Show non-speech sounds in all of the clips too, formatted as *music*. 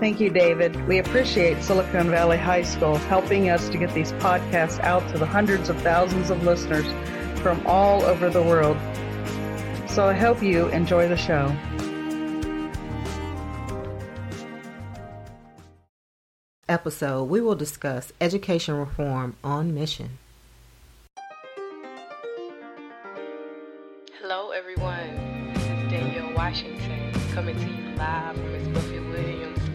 Thank you, David. We appreciate Silicon Valley High School helping us to get these podcasts out to the hundreds of thousands of listeners from all over the world. So I hope you enjoy the show. Episode, we will discuss education reform on mission. Hello, everyone. This is Danielle Washington coming to you live from Miss Buffy Williams'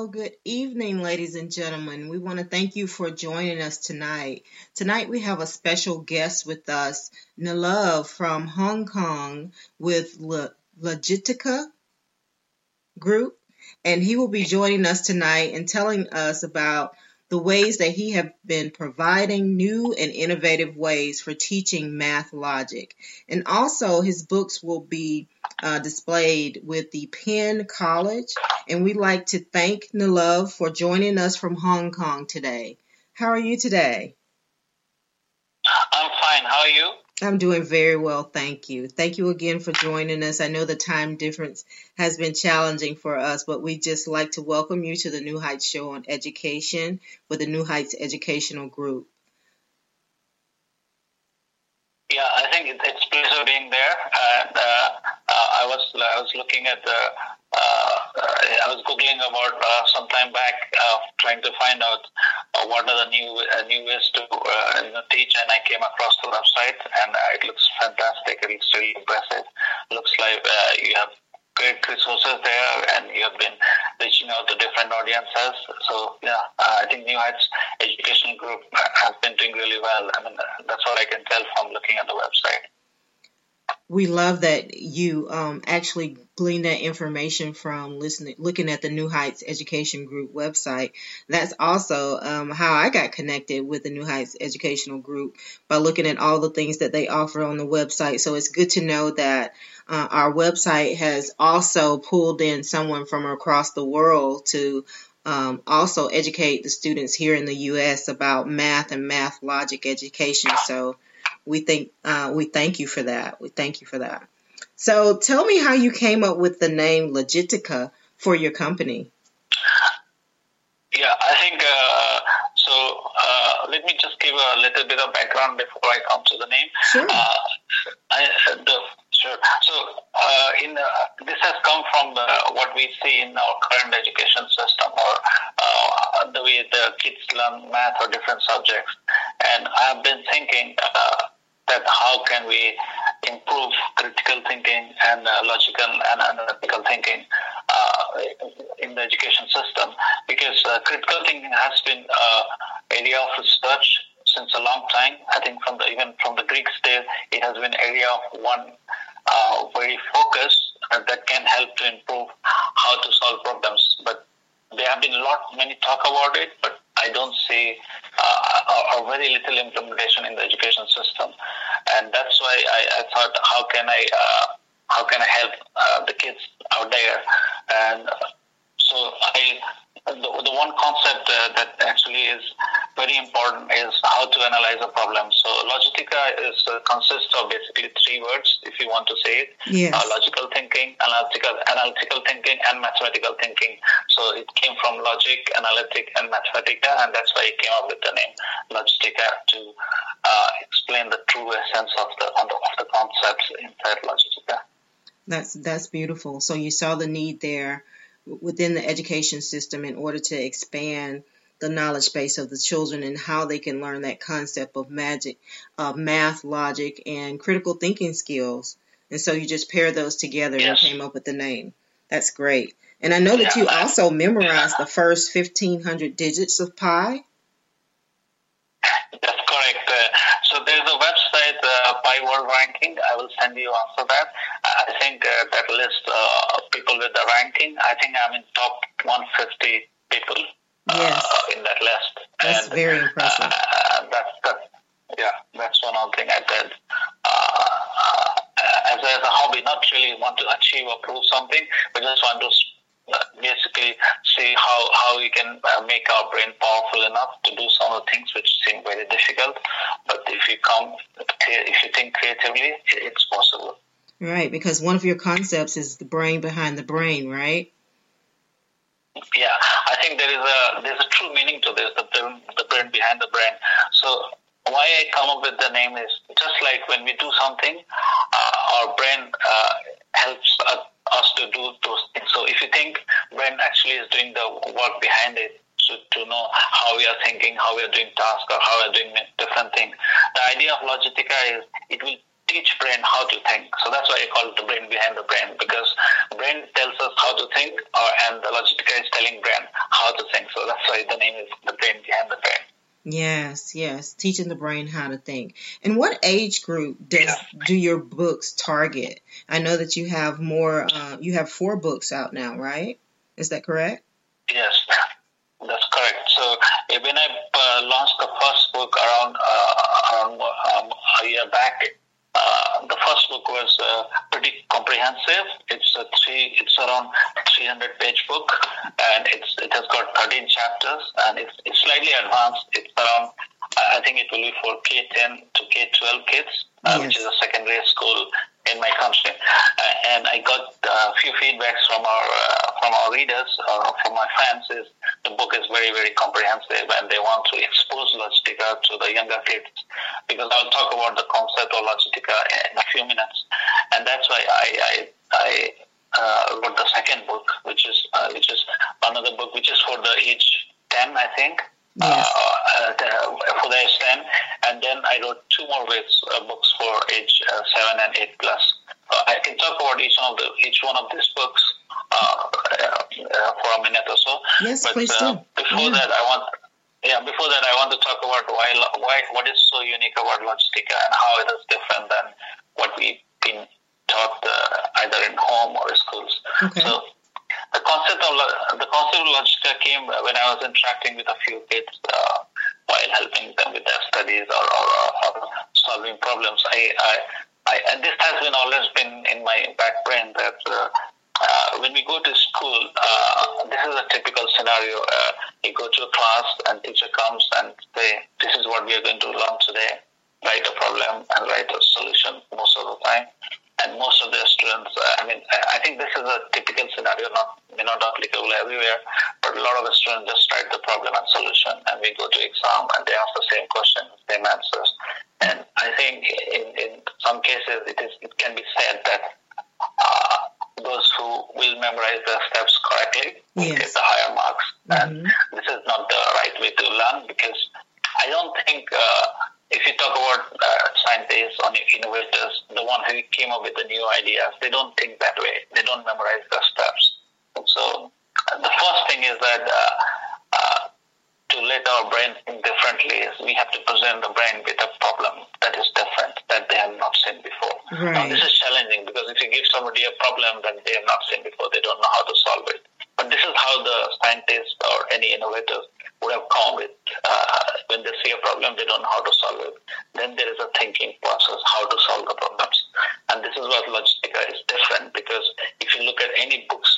Well, good evening, ladies and gentlemen. We want to thank you for joining us tonight. Tonight we have a special guest with us, Neelabh from Hong Kong with Le- Logitica Group, and he will be joining us tonight and telling us about the ways that he have been providing new and innovative ways for teaching math logic. And also his books will be uh, displayed with the Penn College. And we'd like to thank Neelabh for joining us from Hong Kong today. How are you today? I'm fine. How are you? I'm doing very well, thank you. Thank you again for joining us. I know the time difference has been challenging for us, but we just like to welcome you to the New Heights Show on Education with the New Heights Educational Group. Yeah, I think it, it's pleasure being there. And uh, uh, I was I was looking at the I was googling about uh, some time back, uh, trying to find out uh, what are the new uh, new ways to uh, you know, teach, and I came across the website, and uh, it looks fantastic. It looks really impressive. looks like uh, you have great resources there, and you have been reaching out to different audiences. So yeah, uh, I think New Heights Education Group has been doing really well. I mean, that's what I can tell from looking at the website we love that you um, actually glean that information from listening, looking at the New Heights Education Group website. That's also um, how I got connected with the New Heights Educational Group by looking at all the things that they offer on the website. So it's good to know that uh, our website has also pulled in someone from across the world to um, also educate the students here in the U.S. about math and math logic education. So we think uh, we thank you for that. We thank you for that. So tell me how you came up with the name Logitica for your company. Yeah, I think uh, so. Uh, let me just give a little bit of background before I come to the name. Sure. Uh, I, the, sure. So, uh, in uh, this has come from what we see in our current education system, or uh, the way the kids learn math or different subjects. And I have been thinking that how can we improve critical thinking and uh, logical and analytical thinking uh, in the education system because uh, critical thinking has been an area of research since a long time. I think from the even from the Greek days, it has been area of one uh, very focus that can help to improve how to solve problems. But there have been a lot many talk about it, but I don't see uh, a, very little implementation in the education system, and that's why I, I thought, how can I uh, how can I help uh, the kids out there? And so I the, the one concept uh, that actually is very important is how to analyze a problem. So logitica is uh, consists of basically three words, if you want to say it: yes. uh, logical thinking, analytical analytical thinking, and mathematical thinking. So it came from logic, analytic, and mathematica, and that's why it came up with the name logitica to uh, explain the true essence of the of the concepts inside logitica. That's that's beautiful. So you saw the need there within the education system in order to expand the knowledge base of the children and how they can learn that concept of magic, uh, math, logic, and critical thinking skills. And so you just pair those together yes. and came up with the name. That's great. And I know that yeah. you also memorized the first 1500 digits of pi. That's correct. Uh, so there's a website, uh, Pi World Ranking. I will send you also that. I think uh, that lists uh, people with the ranking. I think I'm in top 150 people uh, in that list. That's and, very impressive. Uh, that's, that's, yeah, that's one other thing I did. as, a, as a hobby, not really want to achieve or prove something, but just want to basically see how, how we can uh, make our brain powerful enough to do some of the things which seem very difficult. But if you come, if you think creatively, it's possible. Right, because one of your concepts is the brain behind the brain, right? Yeah, I think there is a there's a true meaning to this, the brain, the brain behind the brain. So why I come up with the name is just like when we do something, uh, our brain uh, helps us to do those things. So if you think brain actually is doing the work behind it, to, to know how we are thinking, how we are doing tasks, or how we are doing different things. The idea of Logitica is it will teach brain how to think. So that's why I call it the brain behind the brain because brain tells us how to think, or, and the Logitica is telling brain how to think. So that's why the name is the brain behind the brain. Yes, yes, teaching the brain how to think. And what age group does yeah. do your books target? I know that you have more. Uh, you have four books out now, right? Is that correct? Yes, that's correct. So when I uh, launched the first book around uh, around um, a year back, uh, the first book was uh, pretty It's a three, it's around 300 page book, and it's it has got 13 chapters, and it's it's slightly advanced. It's around, I think it will be for K10 to K12 kids, uh, yes. which is a secondary school in my country. Uh, and I got a few feedbacks from our uh, from our readers, uh, from my fans, is the book is very very comprehensive, and they want to expose Logitica to the younger kids because I'll talk about the concept of Logitica in a few minutes, and that's why I I, I uh, wrote the second book, which is uh, which is another book which is for the age ten, I think. Yes. Uh, uh, for the age 10, and then I wrote two more books, uh, books for age uh, 7 and 8 plus. Uh, I can talk about each one of the each one of these books uh, for a minute or so. Yes, but, please do. Before yeah. that, I want yeah, before that, I want to talk about why, why, what is so unique about Logitica and how it is different than what we've been taught uh, either in home or schools. Okay. So the concept of the concept of Logitica came when I was interacting with a few kids uh, while helping them with their studies or, or, or solving problems. I, I, I, and this has been always been in my back brain that uh, uh, when we go to school, uh, this is a typical scenario. Uh, you go to a class and teacher comes and say, "This is what we are going to learn today." Write a problem and write a solution most of the time and most of the students, uh, I mean, I think this is a typical scenario, not may not applicable everywhere, but a lot of the students just write the problem and solution, and we go to exam and they ask the same question, same answers. And I think in, in some cases it is it can be said that uh, those who will memorize the steps correctly will yes. get the higher marks, mm-hmm. and this is not the right way to learn because I don't think. Uh, if you talk about uh, scientists or innovators, the one who came up with the new ideas, they don't think that way. They don't memorize the steps. So uh, the first thing is that uh, uh, let our brain think differently is we have to present the brain with a problem that is different that they have not seen before. Right. Now this is challenging because if you give somebody a problem that they have not seen before, they don't know how to solve it. But this is how the scientists or any innovators would have come with uh, when they see a problem, they don't know how to solve it. Then there is a thinking process how to solve the problems, and this is what Logitica is different because if you look at any books,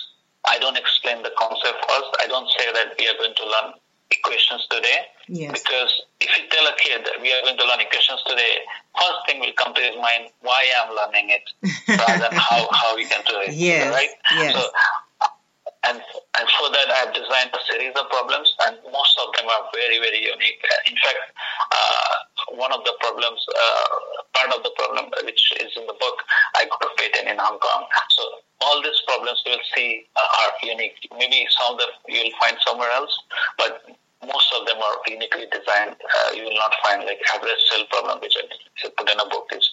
I don't explain the concept first. I don't say that we are going to learn equations today yes. because if you tell a kid that we are going to learn equations today, first thing will come to his mind why I'm learning it rather than how, *laughs* how we can do it. Yes. Right? Yes. So and and for that I have designed a series of problems, and most of them are very very unique. In fact, uh, one of the problems, uh, part of the problem which is in the book, I got a patent in Hong Kong. So all these problems you will see are unique. Maybe some of them you will find somewhere else, most of them are uniquely designed. Uh, you will not find like average cell problem, which I put in a book is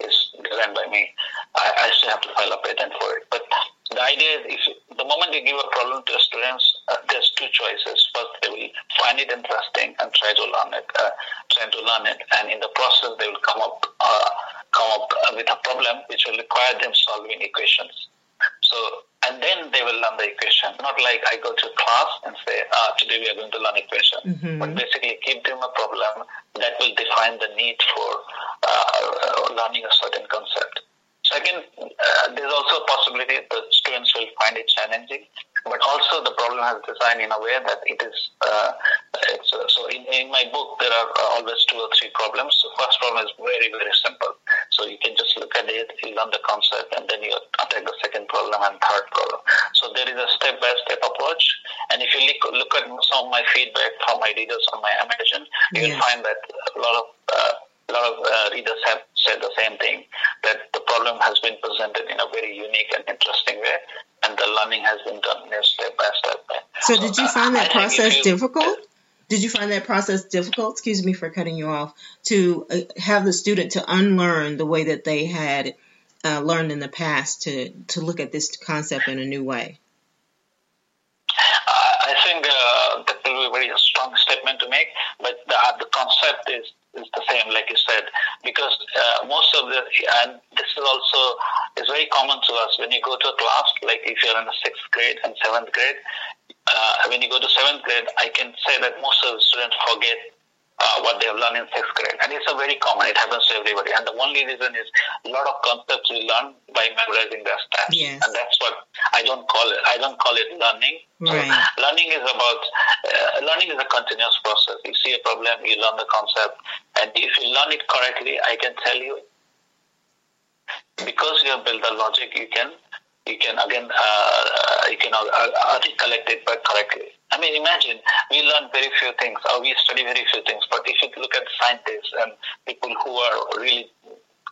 is designed by me. I, I still have to file a patent for it. But the idea is, if the moment you give a problem to students, uh, there's two choices. First, they will find it interesting and try to learn it, uh, try to learn it, and in the process, they will come up uh, come up with a problem which will require them solving equations. So, and then they will learn the equation. Not like I go to class ah, today we are going to learn equation. Mm-hmm. But basically give them a problem that will define the need for uh, learning a certain concept. Second, uh, there's also a possibility that students will find it challenging, but also the problem has designed in a way that it is. Uh, uh, so in, in my book, there are uh, always two or three problems. The first problem is very very simple. So you can just look at it, you learn the concept, and then you attack the problem and third problem. So there is a step by step approach. And if you look, look at some of my feedback from my readers on my Amazon, you will find that a lot of uh, a lot of uh, readers have said the same thing that the problem has been presented in a very unique and interesting way, and the learning has been done in a step by step way. So, did you find that process you, difficult? Did you find that process difficult? Excuse me for cutting you off. To uh, have the student to unlearn the way that they had uh, learned in the past to to look at this concept in a new way. I think uh, that will be a very strong statement to make, but the, the concept is is the same, like you said, because uh, most of the, and this is also, is very common to us when you go to a class, like if you're in the sixth grade and seventh grade, uh, when you go to seventh grade, I can say that most of the students forget uh, what they have learned in sixth grade. And it's a very common, it happens to everybody. And the only reason is a lot of concepts we learn by memorizing their stats. Yes. And that's what I don't call it. I don't call it learning. Right. So learning is about, uh, learning is a continuous process. You see a problem, you learn the concept. And if you learn it correctly, I can tell you, because you have built the logic, you can you can again uh, you can articulate it but correctly. I mean, imagine we learn very few things, or we study very few things. But if you look at scientists and people who are really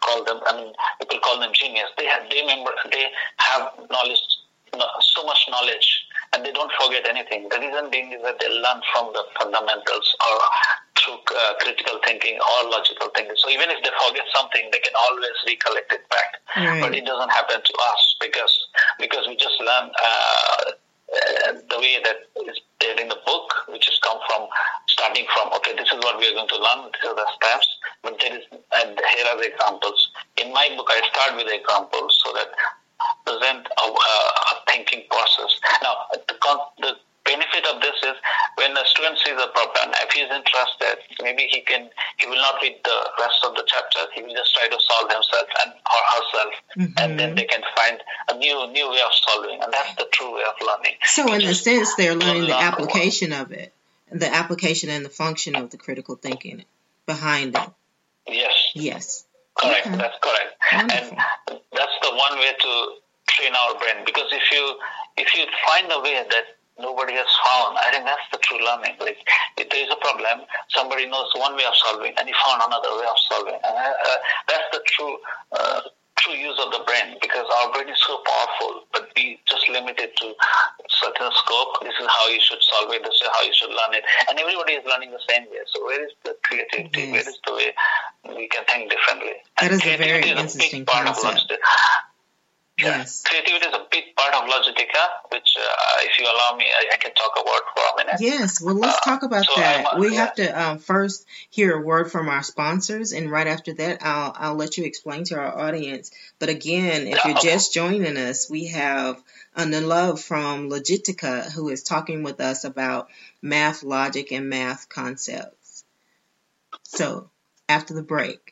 call them, I mean, people call them genius. They have, they remember, they have knowledge, so much knowledge, and they don't forget anything. The reason being is that they learn from the fundamentals or through uh, critical thinking or logical thinking. So even if they forget something, they can always recollect it back. Right. But it doesn't happen to us because because we just learn uh, uh, the way that is there in the book, which has come from starting from okay, this is what we are going to learn. These are the steps. But there is and here are the examples. In my book, I start with examples so that present a, a thinking process. Now, the, the benefit of this is when a student sees a problem, if he's interested, maybe he can he will not read the rest of the chapter. He will just try to solve himself and or herself, mm-hmm. and then they can find a new new way of solving, and that's the true way of learning. So, in a sense, they're learning the application of it, the application and the function of the critical thinking behind it. Yes. Yes. Correct. Okay. That's correct. Wonderful. And that's the one way to train our brain because if you if you find a way that nobody has found. I think that's the true learning. Like, if there is a problem, somebody knows one way of solving, and he found another way of solving. And uh, uh, that's the true. Uh, true use of the brain because our brain is so powerful but we just limit it to certain scope this is how you should solve it this is how you should learn it and everybody is learning the same way so where is the creativity yes. where is the way we can think differently that and is a very interesting concept Yes. Creativity is a big part of Logitica, which, uh, if you allow me, I, I, can talk about for a minute. Yes, well, let's uh, talk about so that. we yeah. have to um, first hear a word from our sponsors, and right after that, I'll, I'll let you explain to our audience. But again, if yeah, you're okay. just joining us, we have Love from Logitica who is talking with us about math logic and math concepts. So, after the break.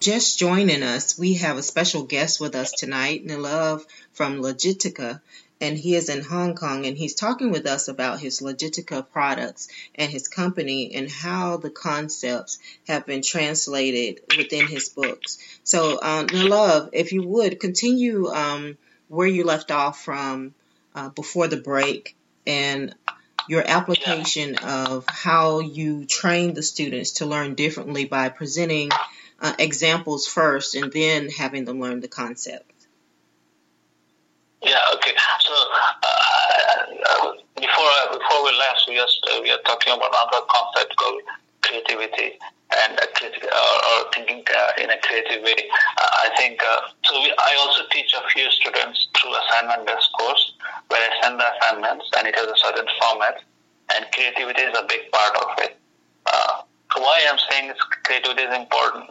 Just joining us, we have a special guest with us tonight, Neelabh from Logitica, and he is in Hong Kong and he's talking with us about his Logitica products and his company and how the concepts have been translated within his books. So, um, if you would continue um, where you left off from uh, before the break and your application of how you train the students to learn differently by presenting uh, examples first and then having them learn the concept. Yeah. Okay. So uh, before before we left, we just uh, we are talking about another concept called creativity and uh, or thinking uh, in a creative way. Uh, I think uh, so. We, I also teach a few students through assignment-based course where I send the assignments and it has a certain format, and creativity is a big part of it. Why I'm saying creativity is important.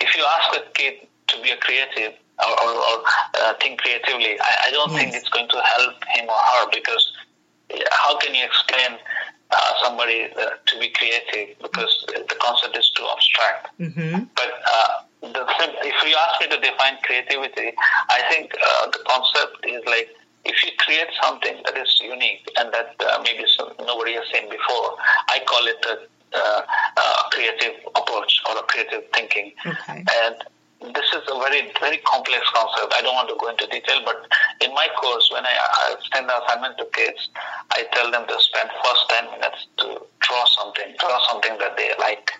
if you ask a kid to be a creative, or, or, or uh, think creatively. I, I don't yes. think it's going to help him or her because how can you explain uh, somebody uh, to be creative because the concept is too abstract. Mm-hmm. But uh, the, if you ask me to define creativity, I think uh, the concept is like if you create something that is unique and that uh, maybe some, nobody has seen before, I call it a uh, creative approach or a creative thinking. Okay. And this is a very very complex concept. I don't want to go into detail, but in my course, when I, I send the assignment to kids, I tell them to spend first ten minutes to draw something, draw something that they like,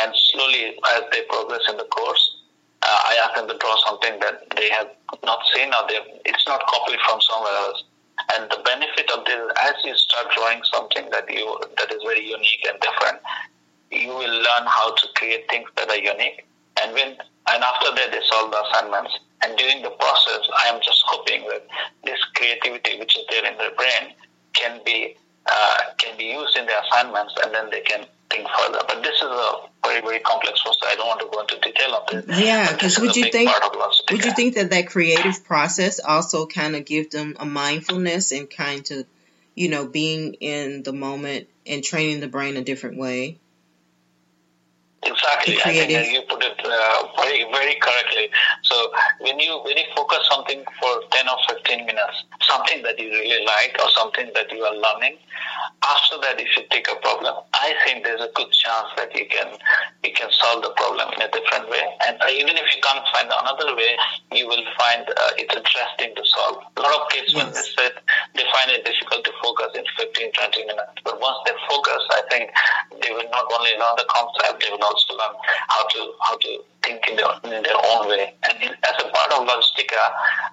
and slowly as they progress in the course, uh, I ask them to draw something that they have not seen or they it's not copied from somewhere else. And the benefit of this, as you start drawing something that you that is very unique and different, you will learn how to create things that are unique. And when and after that they solve the assignments. And during the process, I am just hoping that this creativity which is there in their brain can be uh, can be used in the assignments, and then they can think further. But this is a very very complex process. I don't want to go into detail of it. Yeah, because would you think would you think that that creative process also kind of give them a mindfulness and kind of you know being in the moment and training the brain a different way? Exactly, I think you put it uh, very, very correctly. So when you when you focus something for ten or fifteen minutes, something that you really like or something that you are learning, after that, if you take a problem, I think there's a good chance that you can you can solve the problem in a different way. And uh, even if you can't find another way, you will find uh, it's interesting to solve. A lot of kids yes. when they sit, they find it difficult to focus in 15, 20 minutes. But once they focus, I think they will not only learn the concept, they will learn how to how to think in their, in their own way. And in, as a part of Logitica,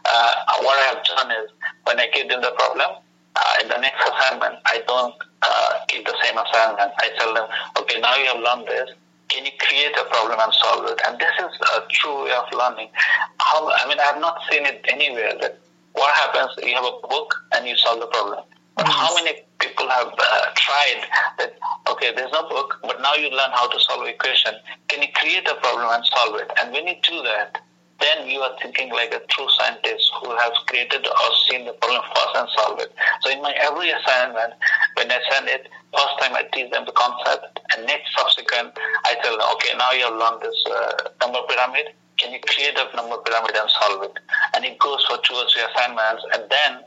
uh, what I have done is when I give them the problem, uh, in the next assignment, I don't uh, give the same assignment. I tell them, okay, now you have learned this. Can you create a problem and solve it? And this is a true way of learning. How, I mean, I have not seen it anywhere that what happens, you have a book and you solve the problem. But yes. how many people have uh, tried that, okay, there's no book, but now you learn how to solve equation. Can you create a problem and solve it? And when you do that, then you are thinking like a true scientist who has created or seen the problem first and solved it. So in my every assignment, when I send it, first time I teach them the concept, and next subsequent, I tell them, okay, now you have learned this uh, number pyramid. Can you create a number pyramid and solve it? And it goes for two or three assignments, and then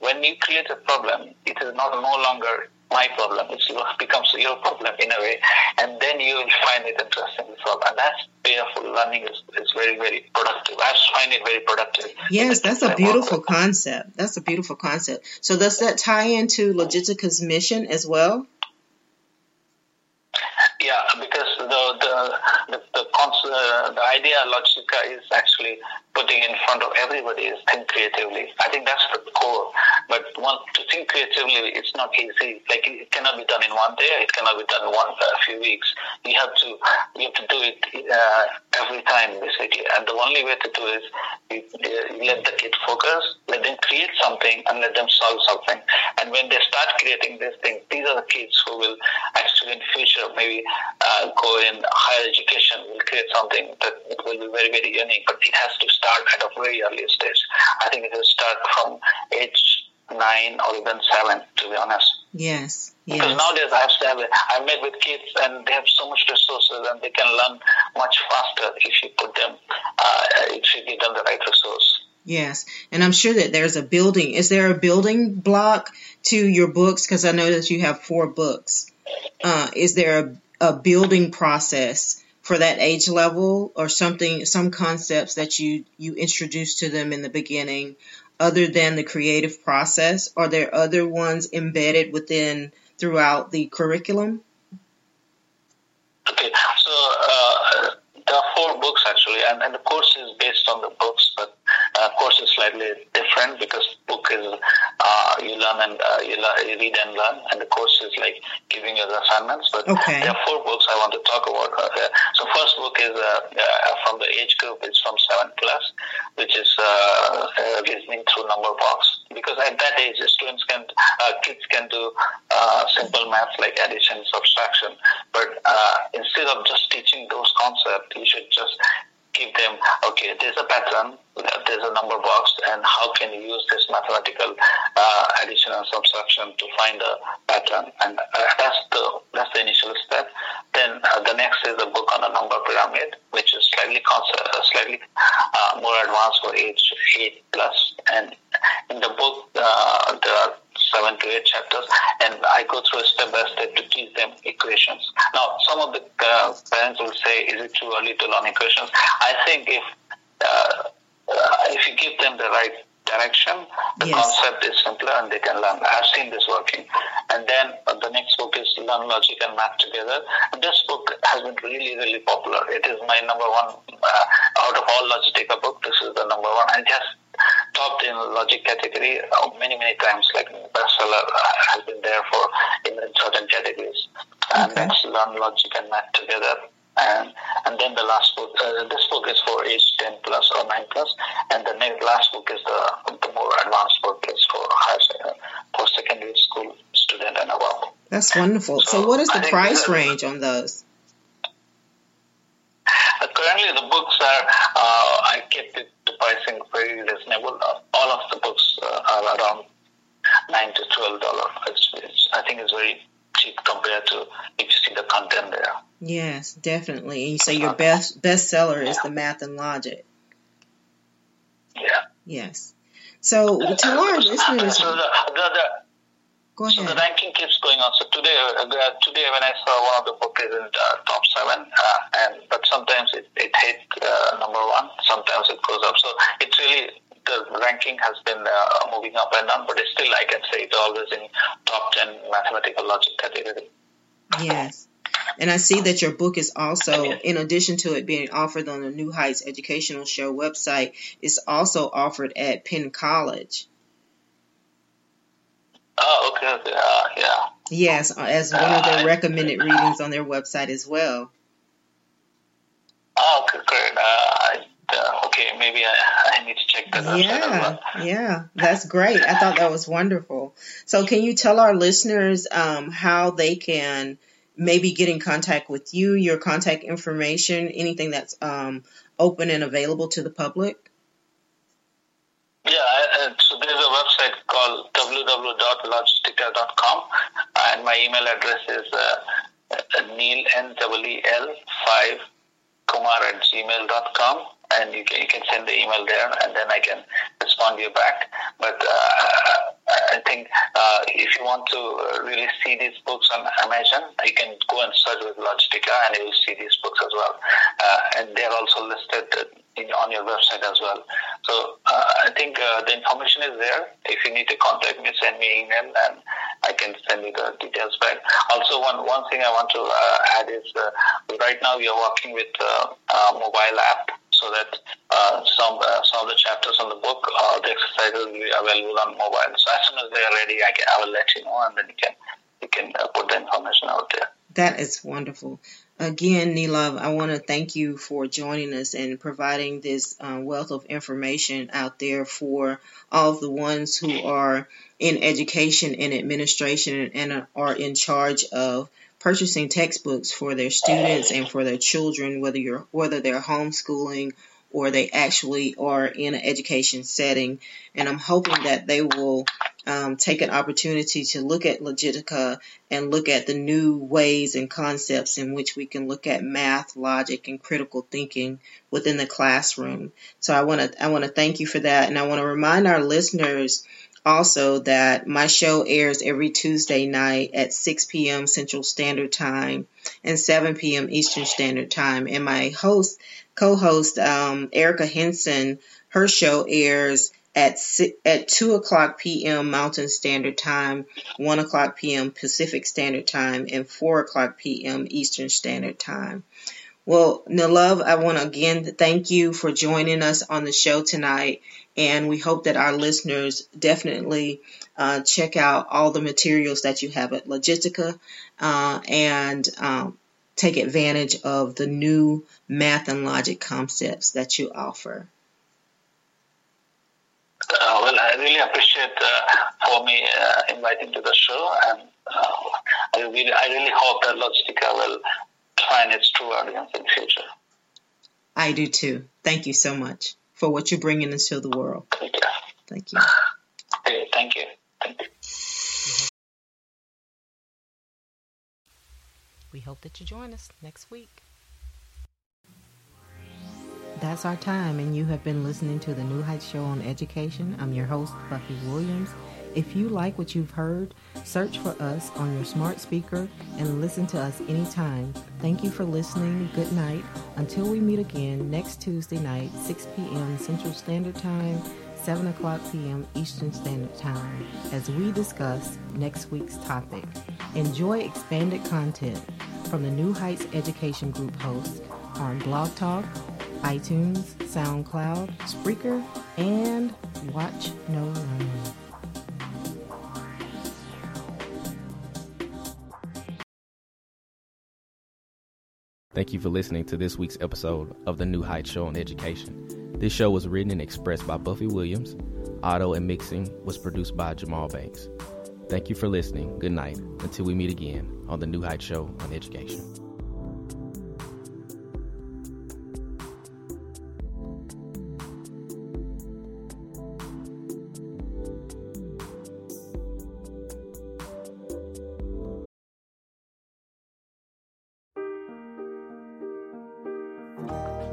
when you create a problem, it is not no longer my problem. It becomes your problem in a way, and then you will find it interesting to solve. And that's way of learning is, is very, very productive. I find it very productive. Yes, that's a beautiful concept. That's a beautiful concept. So does that tie into Logitica's mission as well? Yeah, because the the uh, the idea Logitica is actually putting in front of everybody is think creatively. I think that's the core. But one, to think creatively, it's not easy. Like it cannot be done in one day. It cannot be done in one a few weeks. You have to you have to do it uh, every time, basically. And the only way to do is you, you let the kid focus, let them create something, and let them solve something. And when they start creating this thing, these are the kids who will actually in future maybe uh, go in higher education, will create something that will be very, very unique. But it has to start at a very early stage. I think it will start from age nine or even seven, to be honest. Yes. Yes. Because nowadays I have to have, I met with kids and they have so much resources and they can learn much faster if you put them, uh, if you give them the right resource. Yes. And I'm sure that there's a building. Is there a building block to your books? Because I know that you have four books. Uh, is there a, a building process for that age level or something, some concepts that you, you introduce to them in the beginning other than the creative process? Are there other ones embedded within throughout the curriculum? Okay, so uh, are four books actually, and, and the course is based on the books, uh, course is slightly different because book is uh, you learn and uh, you, learn, you read and learn, and the course is like giving you the assignments. But Okay. there are four books I want to talk about. Uh, so first book is uh, uh, from the age group. It's from seven plus, which is uh, uh, reasoning through number box. Because at that age, students can, uh, kids can do uh, simple maths like addition, subtraction. But uh, instead of just teaching those concepts, you should just give them, okay, there's a pattern, there's a number box, and how can you use this mathematical uh, addition and subtraction to find a pattern? And uh, that's the that's the initial step. Then uh, the next is a book on a number pyramid, which is slightly concept, uh, slightly uh, more advanced for age eight plus. And in the book, uh, there are seven to eight chapters, and I go through step by step to teach them equations. Now, some of the uh, parents will say, "Is it too early to learn equations?" I think if uh, uh, if you give them the right direction, the Yes. concept is simpler and they can learn. I've seen this working. And then uh, the next book is Learn Logic and Math Together. This book has been really, really popular. It is my number one uh, out of all Logitica book. This is the number one. I just topped in logic category uh, many, many times. Like bestseller uh, has been there for in certain categories. And Okay. that's Learn Logic and Math Together. And and then the last book, uh, this book is for age 10 plus or 9 plus, and the next last book is the, the more advanced book is for higher for secondary school student and above. That's wonderful. So, So, what is the think price range on those? Uh, currently, the books are uh, I kept it the pricing very reasonable. Uh, all of the books uh, are around nine to twelve dollar. It's, it's, I think it's very cheap compared to if you see the content there. Yes, definitely. And you say your best bestseller is the Math and Logic. Yeah. Yes. So to our listeners, So the, the, the go So the ranking keeps going on. So today, uh, uh, today when I saw one of the book is in uh, top seven, uh, and but sometimes it, it hit uh, number one, sometimes it goes up. So it's really the ranking has been uh, moving up and down, but it's still I can say it's always in top ten mathematical logic category. Yes. And I see that your book is also, in addition to it being offered on the New Heights Educational Show website, is also offered at Penn College. Oh, okay, okay, uh, yeah. Yes, uh, as one of their recommended readings on their website as well. Oh, okay, great. Uh, I, uh, okay, maybe I, *laughs* I need to check that as Yeah, *laughs* yeah, that's great. I thought that was wonderful. So, can you tell our listeners um, how they can maybe get in contact with you, your contact information, anything that's um, open and available to the public? Yeah, I- uh, so there's a website called www.logitica.com, and my email address is uh, uh, neil n E L five kumar at gmail.com, and you can you can send the email there, and then I can respond you back. But uh, I think uh, if you want to uh, really see these books on Amazon, you can go and search with Logitica, and you will see these books as well. Uh, and they're also listed in, on your website as well. So uh, I think uh, the information is there. If you need to contact me, send me an email, and I can send you the details back. Also, one one thing I want to uh, add is uh, right now we are working with uh, a mobile app so that uh, some uh, some of the chapters on the book, uh, the exercises will be available on mobile. So as soon as they are ready, I, can, I will let you know, and then you can you can uh, put the information out there. That is wonderful. Again, Neelabh, I want to thank you for joining us and providing this uh, wealth of information out there for all of the ones who are in education and administration and are in charge of purchasing textbooks for their students and for their children, whether you're whether they're homeschooling or they actually are in an education setting. And I'm hoping that they will um, take an opportunity to look at Logitica and look at the new ways and concepts in which we can look at math, logic, and critical thinking within the classroom. So I want to I want to thank you for that, and I want to remind our listeners also that my show airs every Tuesday night at 6 p.m. Central Standard Time and 7 p.m. Eastern Standard Time, and my host co-host um, Erica Henson, her show airs at at 2 o'clock p.m. Mountain Standard Time, 1 o'clock p.m. Pacific Standard Time, and 4 o'clock p.m. Eastern Standard Time. Well, Neelabh, I want to again thank you for joining us on the show tonight, and we hope that our listeners definitely uh, check out all the materials that you have at Logitica uh, and um, take advantage of the new math and logic concepts that you offer. Uh, well, I really appreciate uh, for me uh, inviting to the show, and uh, I really, I really hope that Logitica will find its true audience in the future. I do too. Thank you so much for what you're bringing into the world. Thank you. Thank you. Okay, thank you. Thank you. We hope that you join us next week. That's our time, and you have been listening to the New Heights Show on Education. I'm your host, Buffy Williams. If you like what you've heard, search for us on your smart speaker and listen to us anytime. Thank you for listening. Good night. Until we meet again next Tuesday night, 6 p.m. Central Standard Time, 7 o'clock p.m. Eastern Standard Time, as we discuss next week's topic. Enjoy expanded content from the New Heights Education Group hosts on Blog Talk, iTunes, SoundCloud, Spreaker, and Watch Know Learn. Thank you for listening to this week's episode of the New Heights Show on Education. This show was written and expressed by Buffy Williams. Audio and mixing was produced by Jamal Banks. Thank you for listening. Good night. Until we meet again on the New Heights Show on Education.